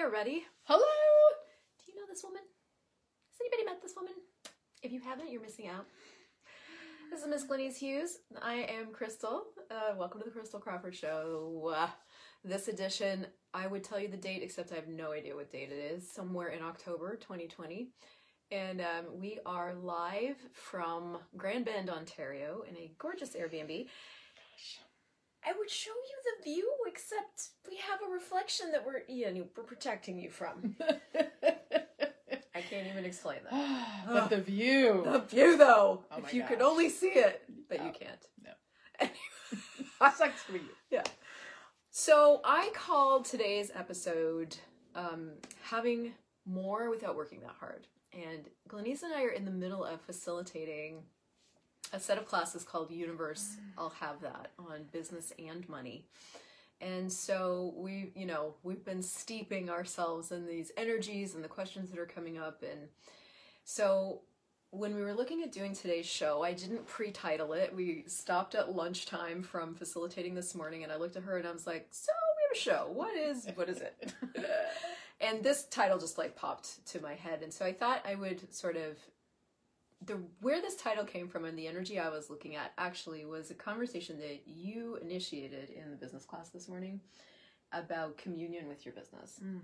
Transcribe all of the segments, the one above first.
Hey, everybody. Hello. Do you know this woman? Has anybody met this woman? If you haven't, you're missing out. This is Miss Glenyce Hughes. I am Christel. Uh, welcome to the Christel Crawford Show. Uh, this edition, I would tell you the date, except I have no idea what date it is. Somewhere in October 2020. And um, we are live from Grand Bend, Ontario, in a gorgeous Airbnb. I would show you the view, except we have a reflection that we're, you know, we're protecting you from. I can't even explain that. but the view. The view, though, Oh if you could only see it, but you can't. No. Anyway. sucks for you. Yeah. So I called today's episode um, "Having More Without Working That Hard," and Glenyce and I are in the middle of facilitating a set of classes called Universe. I'll have that on business and money. And so we, you know, we've been steeping ourselves in these energies and the questions that are coming up. And so when we were looking at doing today's show, I didn't pre-title it. We stopped at lunchtime from facilitating this morning, and I looked at her and I was like, "So we have a show. What is what is it?" and this title just like popped to my head, and so I thought I would sort of the where this title came from and the energy I was looking at actually was a conversation that you initiated in the business class this morning about communion with your business. Mm.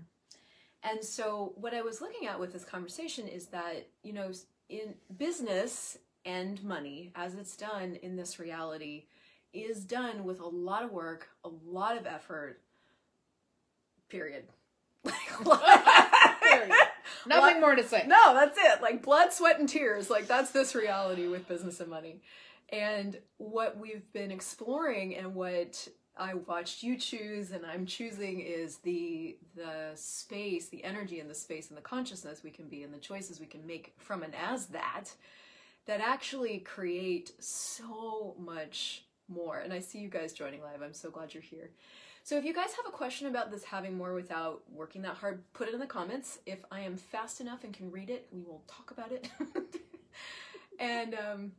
And so what I was looking at with this conversation is that, you know, in business and money as it's done in this reality is done with a lot of work, a lot of effort. Period. Nothing more to say. No, that's it. Like blood, sweat, and tears. Like that's this reality with business and money. And what we've been exploring and what I watched you choose and I'm choosing is the the space, the energy and the space and the consciousness we can be and the choices we can make from and as that that actually create so much more. And I see you guys joining live. I'm so glad you're here. So if you guys have a question about this having more without working that hard, put it in the comments. If I am fast enough and can read it, we will talk about it. and um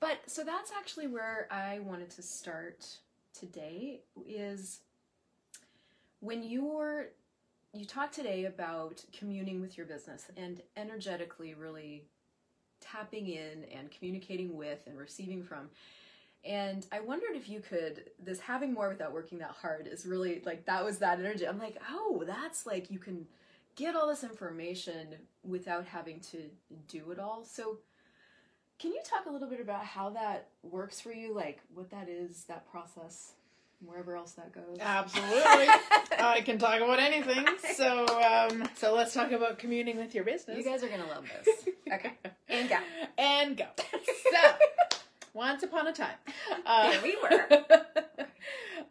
but so that's actually where I wanted to start today is when you're you talked today about communing with your business and energetically really tapping in and communicating with and receiving from and I wondered if you could, this having more without working that hard is really like that was that energy. I'm like, oh, that's like you can get all this information without having to do it all. So, can you talk a little bit about how that works for you? Like what that is, that process, wherever else that goes? Absolutely. I can talk about anything. So, um, so let's talk about communing with your business. you guys are going to love this. Okay. And go. and go. So, once upon a time, uh, we were.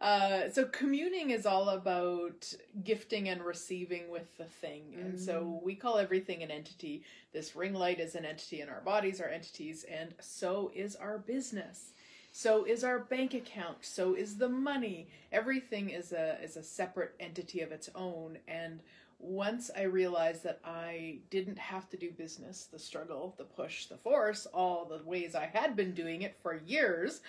uh, so communing is all about gifting and receiving with the thing, and so we call everything an entity. This ring light is an entity, and our bodies are entities, and so is our business. So is our bank account. So is the money. Everything is a is a separate entity of its own, and once I realized that I didn't have to do business, the struggle, the push, the force, all the ways I had been doing it for years,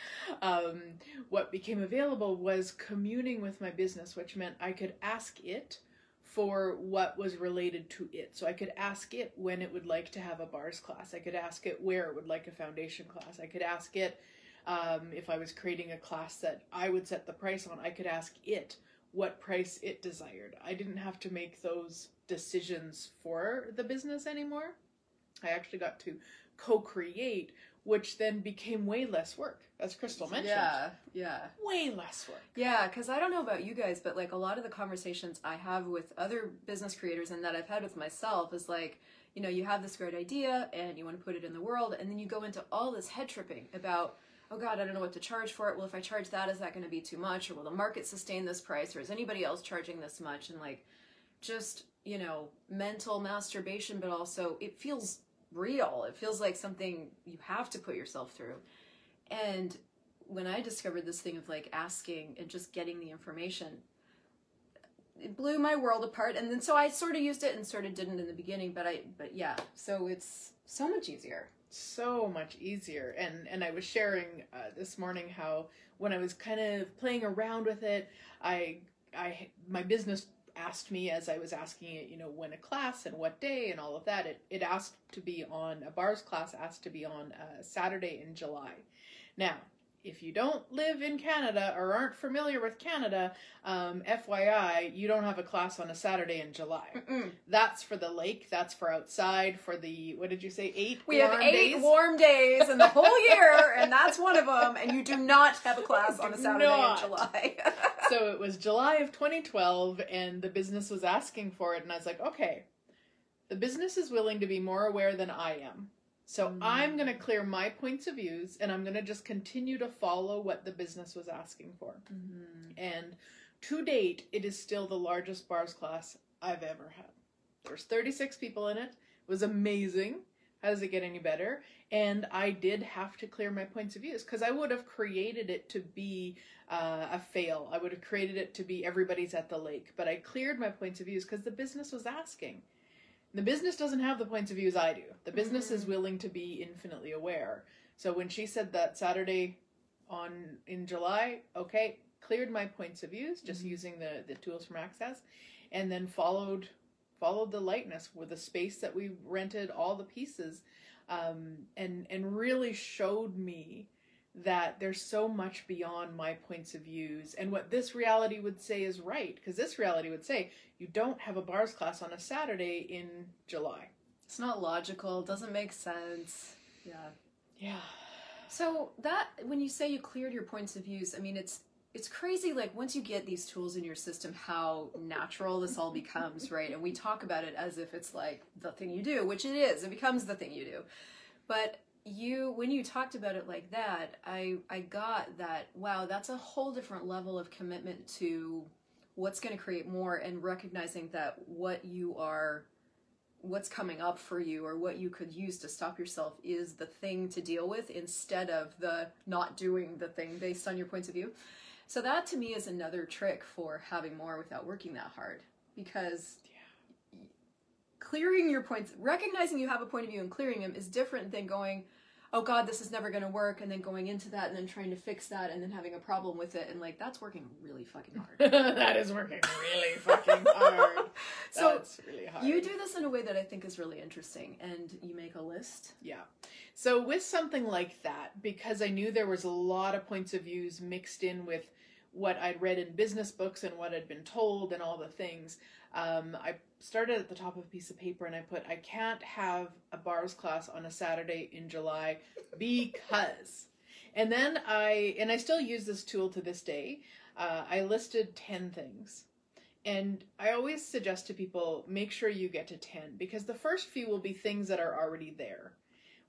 um, what became available was communing with my business, which meant I could ask it for what was related to it. So I could ask it when it would like to have a bars class. I could ask it where it would like a foundation class. I could ask it um, if I was creating a class that I would set the price on. I could ask it what price it desired. I didn't have to make those decisions for the business anymore. I actually got to co create, which then became way less work, as Christel mentioned. Yeah, yeah. Way less work. Yeah, because I don't know about you guys, but like a lot of the conversations I have with other business creators and that I've had with myself is like, you know, you have this great idea and you want to put it in the world, and then you go into all this head tripping about, oh God, I don't know what to charge for it. Well, if I charge that, is that going to be too much? Or will the market sustain this price? Or is anybody else charging this much? And like, just, you know, mental masturbation, but also it feels real. It feels like something you have to put yourself through. And when I discovered this thing of like asking and just getting the information, it blew my world apart. And then so I sort of used it and sort of didn't in the beginning, but I but yeah, so it's so much easier. So much easier and and i was sharing uh, this morning how when i was kind of playing around with it i i my business asked me as I was asking it, you know, when a class and what day and all of that. It, it asked to be on a bars class asked to be on a Saturday in July. Now, if you don't live in Canada or aren't familiar with Canada, um, FYI, you don't have a class on a Saturday in July. Mm-mm. That's for the lake. That's for outside. For the what did you say? Eight. We have eight days? warm days in the whole year, and that's one of them. And you do not have a class on a Saturday not. in July. so it was July of 2012, and the business was asking for it, and I was like, okay, the business is willing to be more aware than I am. So Mm. I'm going to clear my points of views, and I'm going to just continue to follow what the business was asking for. And to date, it is still the largest bars class I've ever had. There's 36 people in it. It was amazing. How does it get any better? And I did have to clear my points of views because I would have created it to be uh, a fail. I would have created it to be everybody's at the lake. But I cleared my points of views because the business was asking. The business doesn't have the points of views I do. The business is Mhm. willing to be infinitely aware. So when she said that Saturday on in July, okay, cleared my points of views just Mhm. using the the tools from Access, and then followed followed the lightness with the space that we rented, all the pieces, um, and and really showed me that there's so much beyond my points of views and what this reality would say is right because this reality would say you don't have a bars class on a Saturday in July. It's not logical. Doesn't make sense. Yeah. Yeah. So that when you say you cleared your points of views, I mean it's it's crazy like once you get these tools in your system how natural this all becomes, right? And we talk about it as if it's like the thing you do, which it is. It becomes the thing you do. But you when you talked about it like that, I I got that wow, that's a whole different level of commitment to what's going to create more and recognizing that what you are what's coming up for you or what you could use to stop yourself is the thing to deal with instead of the not doing the thing based on your points of view. So that to me is another trick for having more without working that hard because clearing your points, recognizing you have a point of view and clearing them is different than going, oh God, this is never going to work, and then going into that and then trying to fix that and then having a problem with it. And like, that's working really fucking hard. that is working really fucking hard. So really hard. you do this in a way that I think is really interesting, and you make a list. Yeah. So with something like that, because I knew there was a lot of points of views mixed in with what I'd read in business books and what I'd been told and all the things, um, I started at the top of a piece of paper and I put, I can't have a bars class on a Saturday in July because. And then I, and I still use this tool to this day, uh, I listed 10 things. And I always suggest to people make sure you get to 10 because the first few will be things that are already there.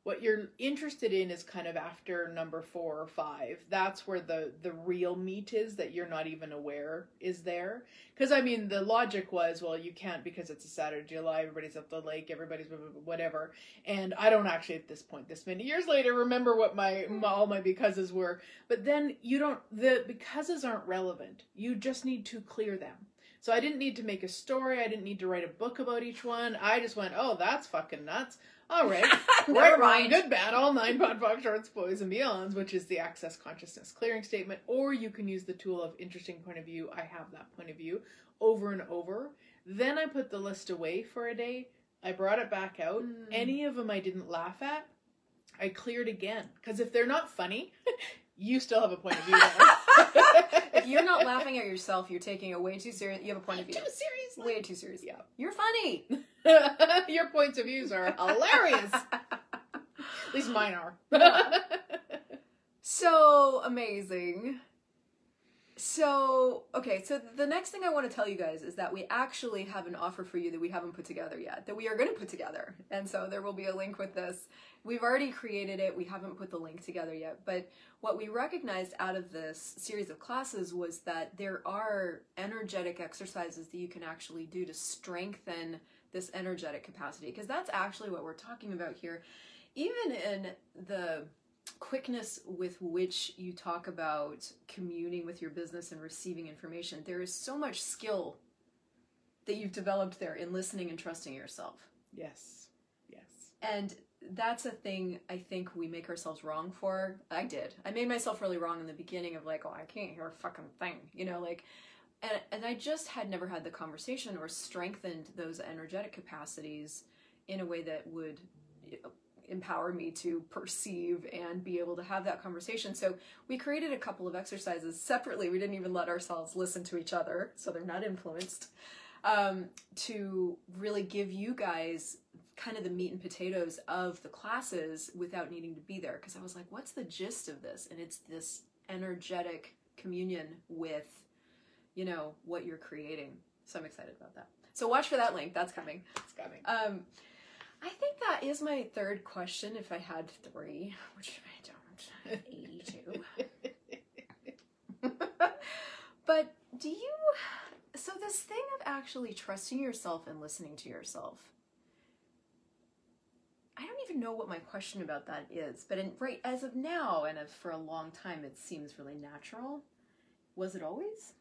What you're interested in is kind of after number four or five. That's where the the real meat is that you're not even aware is there. Because I mean, the logic was, well, you can't because it's a Saturday, July. Everybody's at the lake. Everybody's whatever. And I don't actually at this point, this many years later, remember what my, hmm. my all my becauses were. But then you don't. The becauses aren't relevant. You just need to clear them. So I didn't need to make a story. I didn't need to write a book about each one. I just went, oh, that's fucking nuts. All right. Right, wrong, good, bad, all nine POD POC shorts, boys and beyonds, which is the access consciousness clearing statement. Or you can use the tool of interesting point of view. I have that point of view over and over. Then I put the list away for a day. I brought it back out. Mm. Any of them I didn't laugh at, I cleared again. Because if they're not funny, you still have a point of view. if you're not laughing at yourself, you're taking it way too serious. You have a point of view. Too serious. Way too serious. Yeah. You're funny. Your points of views are hilarious. At least mine are. so amazing. So, okay, so the next thing I want to tell you guys is that we actually have an offer for you that we haven't put together yet, that we are going to put together. And so there will be a link with this. We've already created it, we haven't put the link together yet. But what we recognized out of this series of classes was that there are energetic exercises that you can actually do to strengthen this energetic capacity, because that's actually what we're talking about here. Even in the quickness with which you talk about communing with your business and receiving information, there is so much skill that you've developed there in listening and trusting yourself. yes. Yes. And that's a thing I think we make ourselves wrong for. I did. I made myself really wrong in the beginning of like, oh, I can't hear a fucking thing. You know, like and and I just had never had the conversation or strengthened those energetic capacities in a way that would empower me to perceive and be able to have that conversation. So we created a couple of exercises separately. We didn't even let ourselves listen to each other, so they're not influenced. Um, to really give you guys kind of the meat and potatoes of the classes without needing to be there. Because I was like, what's the gist of this? And it's this energetic communion with, you know, what you're creating. So I'm excited about that. So watch for that link. That's coming. It's coming. Um, I think that is my third question. If I had three, which I don't, eighty-two. but do you? So this thing of actually trusting yourself and listening to yourself. I don't even know what my question about that is, but in, right as of now and for a long time, it seems really natural. Was it always?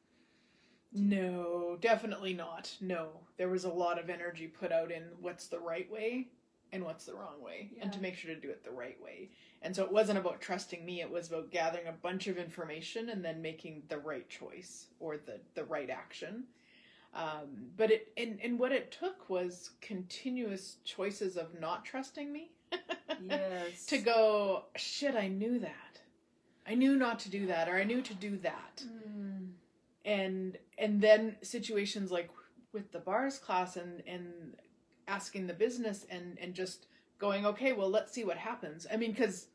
No, definitely not. No. There was a lot of energy put out in what's the right way and what's the wrong way yeah. and to make sure to do it the right way. And so it wasn't about trusting me, it was about gathering a bunch of information and then making the right choice or the, the right action. Um, but it and, and what it took was continuous choices of not trusting me. yes. To go, shit, I knew that. I knew not to do that or I knew to do that. Mm and and then situations like with the bars class and and asking the business and and just going okay well let's see what happens. I mean because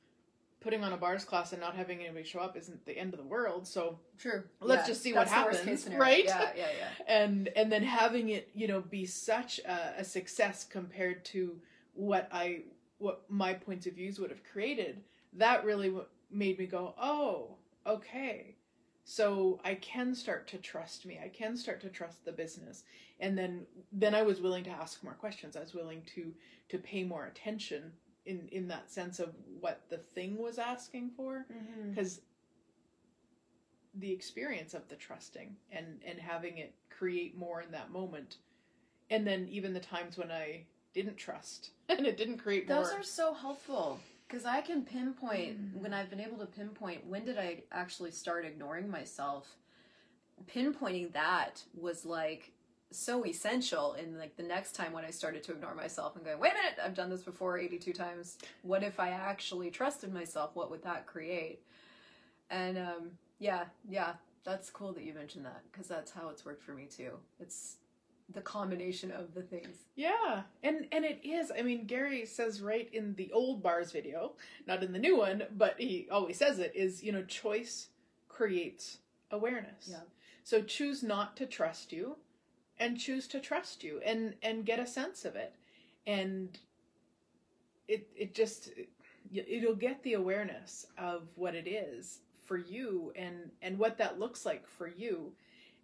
putting on a bars class and not having anybody show up isn't the end of the world so true. let's yeah, just see what happens right? Yeah yeah yeah. And and then having it you know be such a, a success compared to what i what my points of views would have created that really made me go oh okay so i can start to trust me. I can start to trust the business. And then then i was willing to ask more questions. I was willing to to pay more attention in in that sense of what the thing was asking for. Because mm-hmm. the experience of the trusting and and having it create more in that moment. And then even the times when i didn't trust and it didn't create those more. are so helpful because I can pinpoint mm-hmm. when I've been able to pinpoint when did I actually start ignoring myself. Pinpointing that was like so essential and like the next time when I started to ignore myself and going, wait a minute, I've done this before 82 times. What if I actually trusted myself? What would that create? And um, yeah, yeah, that's cool that you mentioned that because that's how it's worked for me too. It's the combination of the things. Yeah, and and it is. I mean, Gary says right in the old bars video, not in the new one, but he always says it is you know choice creates awareness. Yeah. So choose not to trust you, and choose to trust you, and and get a sense of it, and it it just it'll get the awareness of what it is for you and and what that looks like for you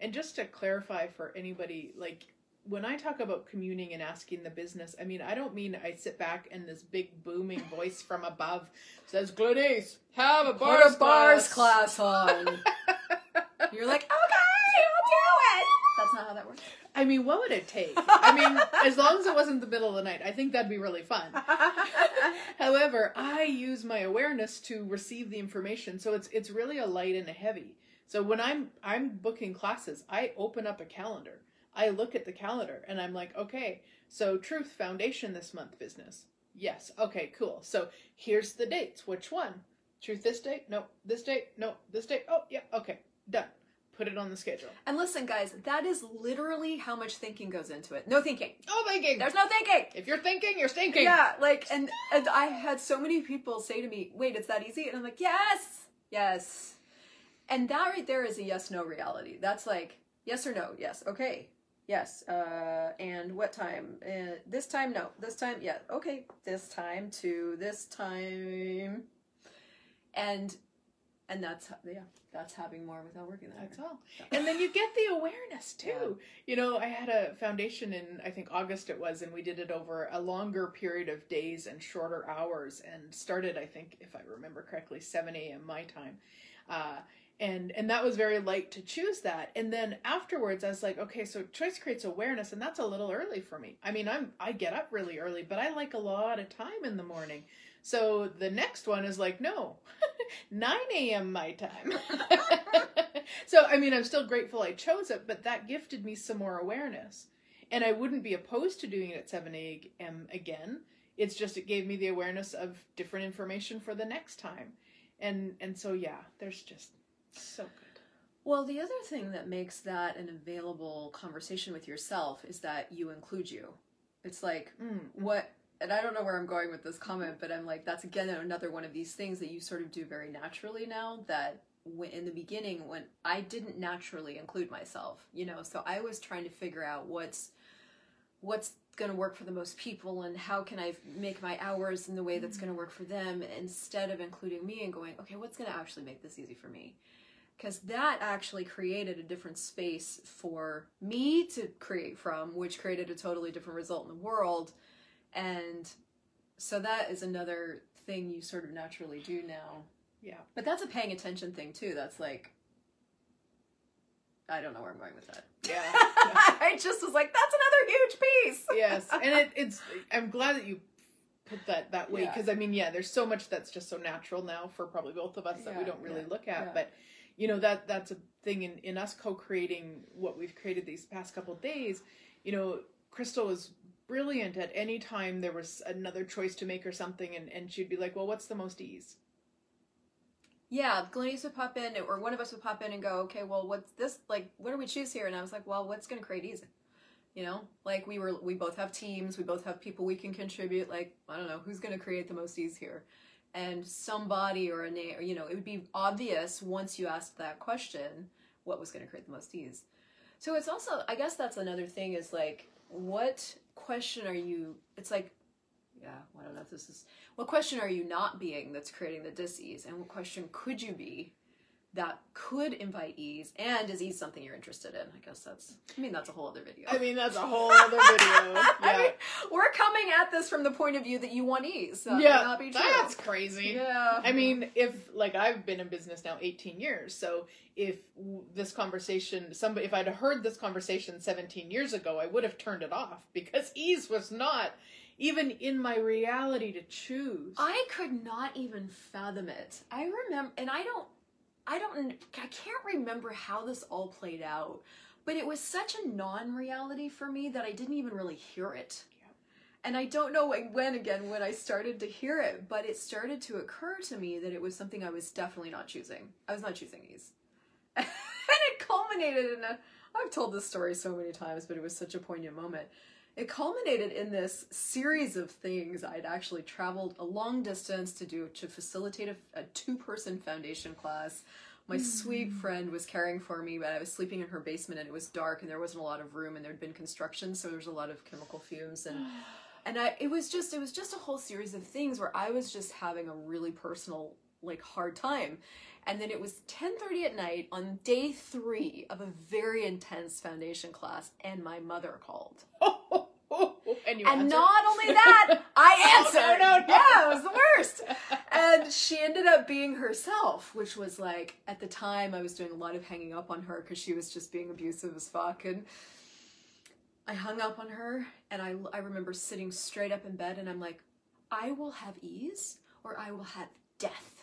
and just to clarify for anybody, like when I talk about communing and asking the business, I mean, I don't mean I sit back and this big booming voice from above says, Gladys, have a bars, Put a bars class, class on. You're like, okay, I'll do it. That's not how that works. I mean, what would it take? I mean, as long as it wasn't the middle of the night, I think that'd be really fun. However, I use my awareness to receive the information, so it's it's really a light and a heavy. So when I'm I'm booking classes, I open up a calendar. I look at the calendar and I'm like, okay, so Truth Foundation this month business. Yes. Okay, cool. So here's the dates. Which one? Truth this date? No. This date? No. This date? Oh, yeah. Okay. Done. Put it on the schedule. And listen, guys, that is literally how much thinking goes into it. No thinking. No thinking. There's no thinking. If you're thinking, you're thinking. Yeah, like, and, and I had so many people say to me, wait, it's that easy? And I'm like, yes, yes and that right there is a yes no reality that's like yes or no yes okay yes uh and what time? Uh, this time no this time yeah okay this time to this time. And and that's yeah that's having more without working there that's all. And then you get the awareness too. Yeah. you know i had a foundation in i think august it was and we did it over a longer period of days and shorter hours and started i think if i remember correctly 7 a.m my time. Uh, and and that was very light to choose that and then afterwards i was like okay so choice creates awareness and that's a little early for me i mean i'm i get up really early but i like a lot of time in the morning so the next one is like no 9 a.m. my time. so, I mean, I'm still grateful I chose it, but that gifted me some more awareness. And I wouldn't be opposed to doing it at 7 a.m. again. It's just it gave me the awareness of different information for the next time. And and so yeah, there's just so good. Well, the other thing that makes that an available conversation with yourself is that you include you. It's like Mm. what and I don't know where I'm going with this comment, but I'm like that's again another one of these things that you sort of do very naturally now that when, in the beginning when I didn't naturally include myself, you know, so I was trying to figure out what's what's going to work for the most people and how can I make my hours in the way that's going to work for them instead of including me and going, okay, what's going to actually make this easy for me? Because that actually created a different space for me to create from, which created a totally different result in the world. And so that is another thing you sort of naturally do now. Yeah. But that's a paying attention thing too. That's like, I don't know where I'm going with that. Yeah. I just was like, that's another huge piece. yes, and it, it's. I'm glad that you put that that way Yeah. because I mean, yeah, there's so much that's just so natural now for probably both of us that we don't really yeah, look at. yeah. But you know that that's a thing in in us co-creating what we've created these past couple days. You know, Christel was brilliant at any time there was another choice to make or something, and and she'd be like, "Well, what's the most ease?" Yeah, Glenyce would pop in, or one of us would pop in and go, okay, well, what's this? Like, what do we choose here? And I was like, well, what's going to create ease? You know, like we were, we both have teams, we both have people we can contribute. Like, I don't know, who's going to create the most ease here? And somebody or a name, you know, it would be obvious once you asked that question what was going to create the most ease. So it's also, I guess that's another thing is like, what question are you? It's like, yeah, I don't know if this is what question are you not being that's creating the dis-ease and what question could you be that could invite ease and is ease something you're interested in i guess that's i mean that's a whole other video I mean, that's a whole other video. Yeah. I mean, we're coming at this from the point of view that you want ease that yeah, not be true that's crazy. yeah I mean, if like I've been in business now 18 years, so if this conversation, somebody, if I'd heard this conversation 17 years ago, I would have turned it off because ease was not even in my reality to choose. I could not even fathom it. I remember, and I don't, I don't, I can't remember how this all played out, but it was such a non-reality for me that I didn't even really hear it. Yeah. And I don't know when, when again when I started to hear it, but it started to occur to me that it was something I was definitely not choosing. I was not choosing these, and it culminated in a. I've told this story so many times, but it was such a poignant moment it culminated in this series of things i'd actually traveled a long distance to do to facilitate a, a two-person foundation class. My hmm. sweet friend was caring for me but i was sleeping in her basement and it was dark and there wasn't a lot of room and there'd been construction so there was a lot of chemical fumes and and i it was just it was just a whole series of things where i was just having a really personal like hard time. And then it was 10:30 at night on day 3 of a very intense foundation class and my mother called oh. and and answered? not only that, I Oh, no, answered. no, no. Yeah, it was the worst. And she ended up being herself, which was like at the time I was doing a lot of hanging up on her because she was just being abusive as fuck. And I hung up on her, and I I remember sitting straight up in bed, and I'm like, I will have ease, or I will have death.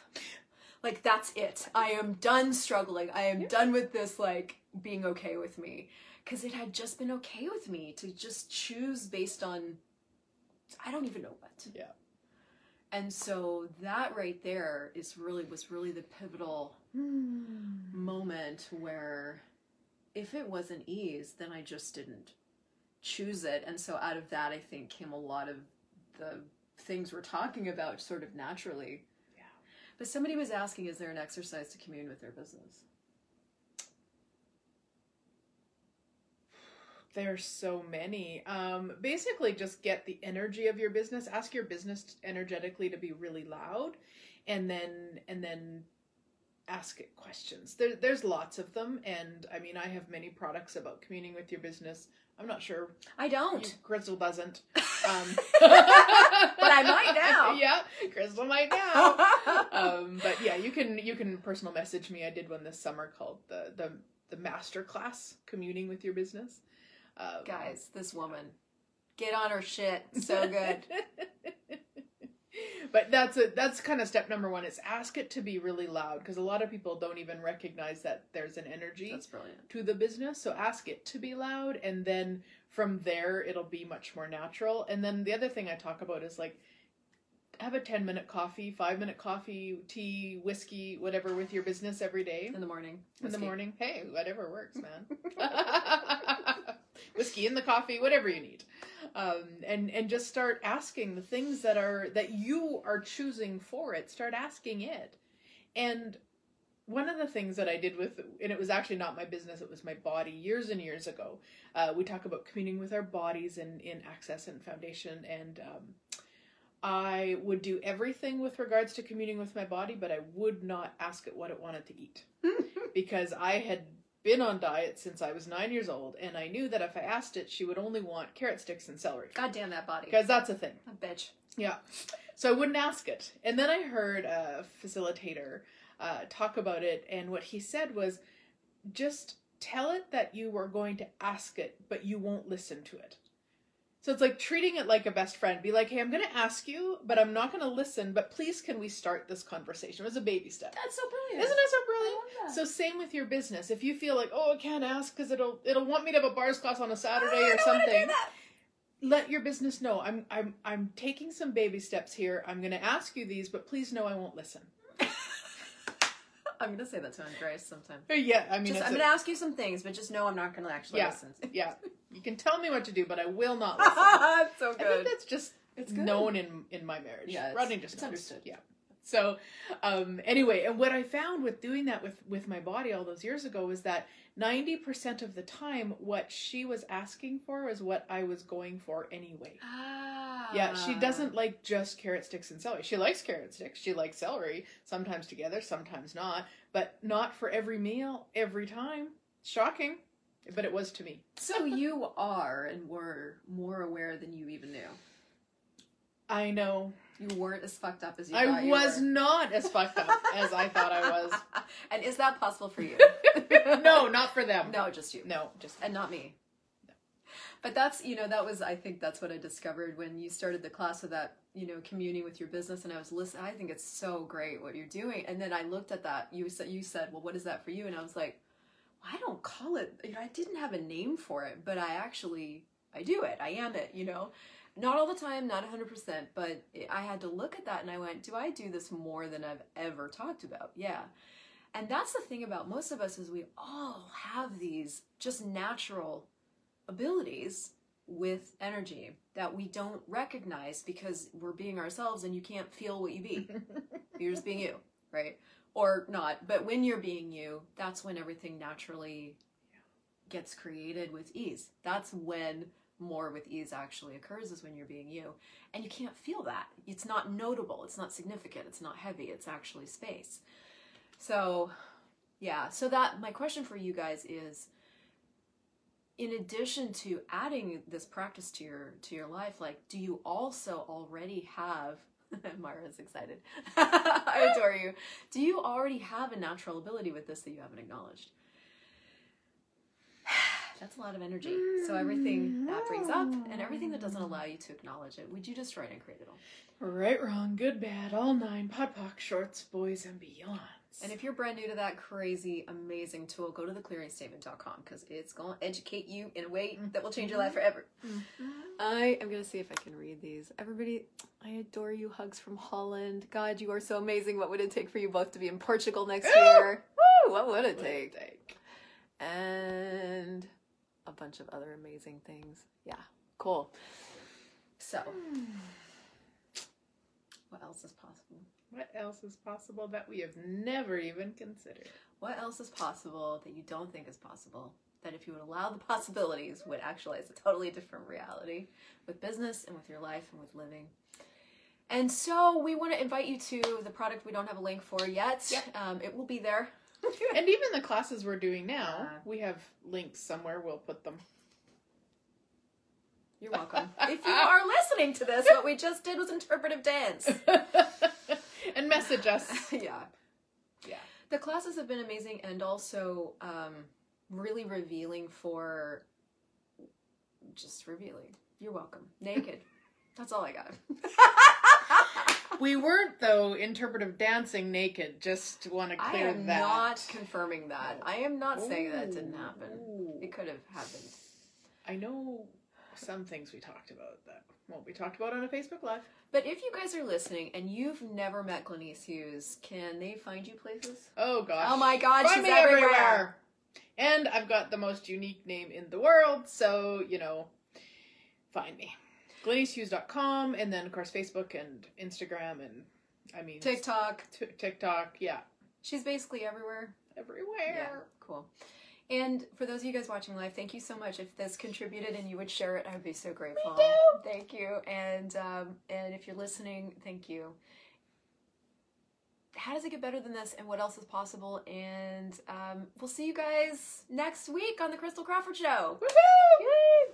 Like that's it. I am done struggling. I am done with this like being okay with me because it had just been okay with me to just choose based on I don't even know what. Yeah. And so that right there is really was really the pivotal Hmm. moment where if it wasn't ease, then I just didn't choose it. And so out of that I think came a lot of the things we're talking about sort of naturally. Yeah. But somebody was asking, is there an exercise to commune with their business? There's so many. Um, basically, just get the energy of your business. Ask your business energetically to be really loud, and then and then ask it questions. There, there's lots of them, and I mean, I have many products about communing with your business. I'm not sure. I don't. Christel doesn't. Um, but I might now. yeah, Christel might now. um, but yeah, you can you can personal message me. I did one this summer called the the the master class communing with your business. Um, Guys, this woman, get on her shit. So good. but that's a that's kind of step number one is ask it to be really loud because a lot of people don't even recognize that there's an energy That's brilliant. to the business so ask it to be loud and then from there it'll be much more natural and then the other thing i talk about is like have a 10 minute coffee 5 minute coffee tea whiskey whatever with your business every day In the morning. in the morning hey whatever works man whiskey in the coffee whatever you need. Um, and and just start asking the things that are that you are choosing for it start asking it. And one of the things that I did with, and it was actually not my business, it was my body years and years ago. Uh, we talk about communing with our bodies in, in Access and Foundation, and um, I would do everything with regards to communing with my body, but I would not ask it what it wanted to eat. Because I had been on diet since I was nine years old, and I knew that if I asked it, she would only want carrot sticks and celery God damn that body. because that's a thing. A bitch. Yeah. So I wouldn't ask it. And then I heard a facilitator uh, talk about it, and what he said was just tell it that you are going to ask it, but you won't listen to it. So it's like treating it like a best friend. Be like, hey, I'm going to ask you, but I'm not going to listen, but please can we start this conversation? It was a baby step. That's so brilliant. Isn't it so brilliant? So same with your business. If you feel like, oh, I can't ask because it'll it'll want me to have a bars class on a Saturday Oh, or don't wanna do something let your business know I'm I'm I'm taking some baby steps here. I'm going to ask you these, but please know I won't listen. I'm gonna say that to Andreas sometime. Uh, yeah, I mean, Just, I'm a- gonna ask you some things, but just know I'm not gonna actually Yeah. listen. yeah, you can tell me what to do, but I will not listen. That's so I think that's just It's good. known in in my marriage. Yeah, Rodney just it's understood. understood. Yeah. So, um, anyway, and what I found with doing that with with my body all those years ago was that ninety percent of the time, what she was asking for was what I was going for anyway. Ah. Yeah, she doesn't like just carrot sticks and celery. She likes carrot sticks. She likes celery, sometimes together, sometimes not, but not for every meal, every time. Shocking, but it was to me. So you are and were more aware than you even knew. I know. You weren't as fucked up as you I thought you was were. not as fucked up as I thought I was. and is that possible for you? No, not for them. No, just you. No, just And not me. But that's, you know, that was, I think that's what I discovered when you started the class of that, you know, communing with your business. And I was listening, I think it's so great what you're doing. And then I looked at that, you said, you said, well, what is that for you? And I was like, I don't call it, you know, I didn't have a name for it, but I actually, I do it. I am it, you know. Not all the time, not 100%, but I had to look at that and I went, do I do this more than I've ever talked about? Yeah. And that's the thing about most of us is we all have these just natural abilities with energy that we don't recognize because we're being ourselves and you can't feel what you be. you're just being you, right? Or not. But when you're being you, that's when everything naturally gets created with ease. That's when more with ease actually occurs is when you're being you. And you can't feel that. It's not notable, it's not significant, it's not heavy, it's actually space. So, yeah, so that my question for you guys is in addition to adding this practice to your to your life, like do you also already have Myra's excited. I adore you. Do you already have a natural ability with this that you haven't acknowledged? That's a lot of energy. So everything mm, that brings up and everything that doesn't allow you to acknowledge it, would you destroy it and create it all? right, wrong, good, bad, all nine, POD, POC, shorts, boys, and beyonds. And if you're brand new to that crazy, amazing tool, go to theclearingstatement.com because it's going to educate you in a way that will change your life mm-hmm. forever. Mm-hmm. I am going to see if I can read these. Everybody, I adore you. Hugs from Holland. God, you are so amazing. What would it take for you both to be in Portugal next year? Woo! What would it What take? a take. And a bunch of other amazing things. Yeah, cool. So, hmm. what else is possible? What else is possible that we have never even considered? What else is possible that you don't think is possible? That if you would allow the possibilities, would actualize a totally different reality with business and with your life and with living. And so we want to invite you to the product we don't have a link for yet. Yep. Um, it will be there. And even the classes we're doing now, Yeah. we have links somewhere. We'll put them. You're welcome. if you are listening to this, what we just did was interpretive dance. and message us. yeah. Yeah. The classes have been amazing and also um, really revealing for just revealing. You're welcome. Naked. That's all I got. we weren't though interpretive dancing naked. Just want to I clear am that. not confirming that. I am not saying that it didn't happen. ooh. It could have happened. I know some things we talked about that won't be talked about on a Facebook Live. But if you guys are listening and you've never met Glenyce Hughes, can they find you places? Oh gosh. Oh my God, Find she's me everywhere. And I've got the most unique name in the world, so you know, find me. GlenyceHughes.com and then of course Facebook and Instagram and I mean TikTok. t- TikTok, yeah, She's basically everywhere. everywhere. Yeah, cool. And for those of you guys watching live, thank you so much. If this contributed and you would share it, I would be so grateful. Me too. Thank you. And um, and if you're listening, thank you. How does it get better than this? And what else is possible? And um, we'll see you guys next week on the Christel Crawford Show. Woohoo! Yay!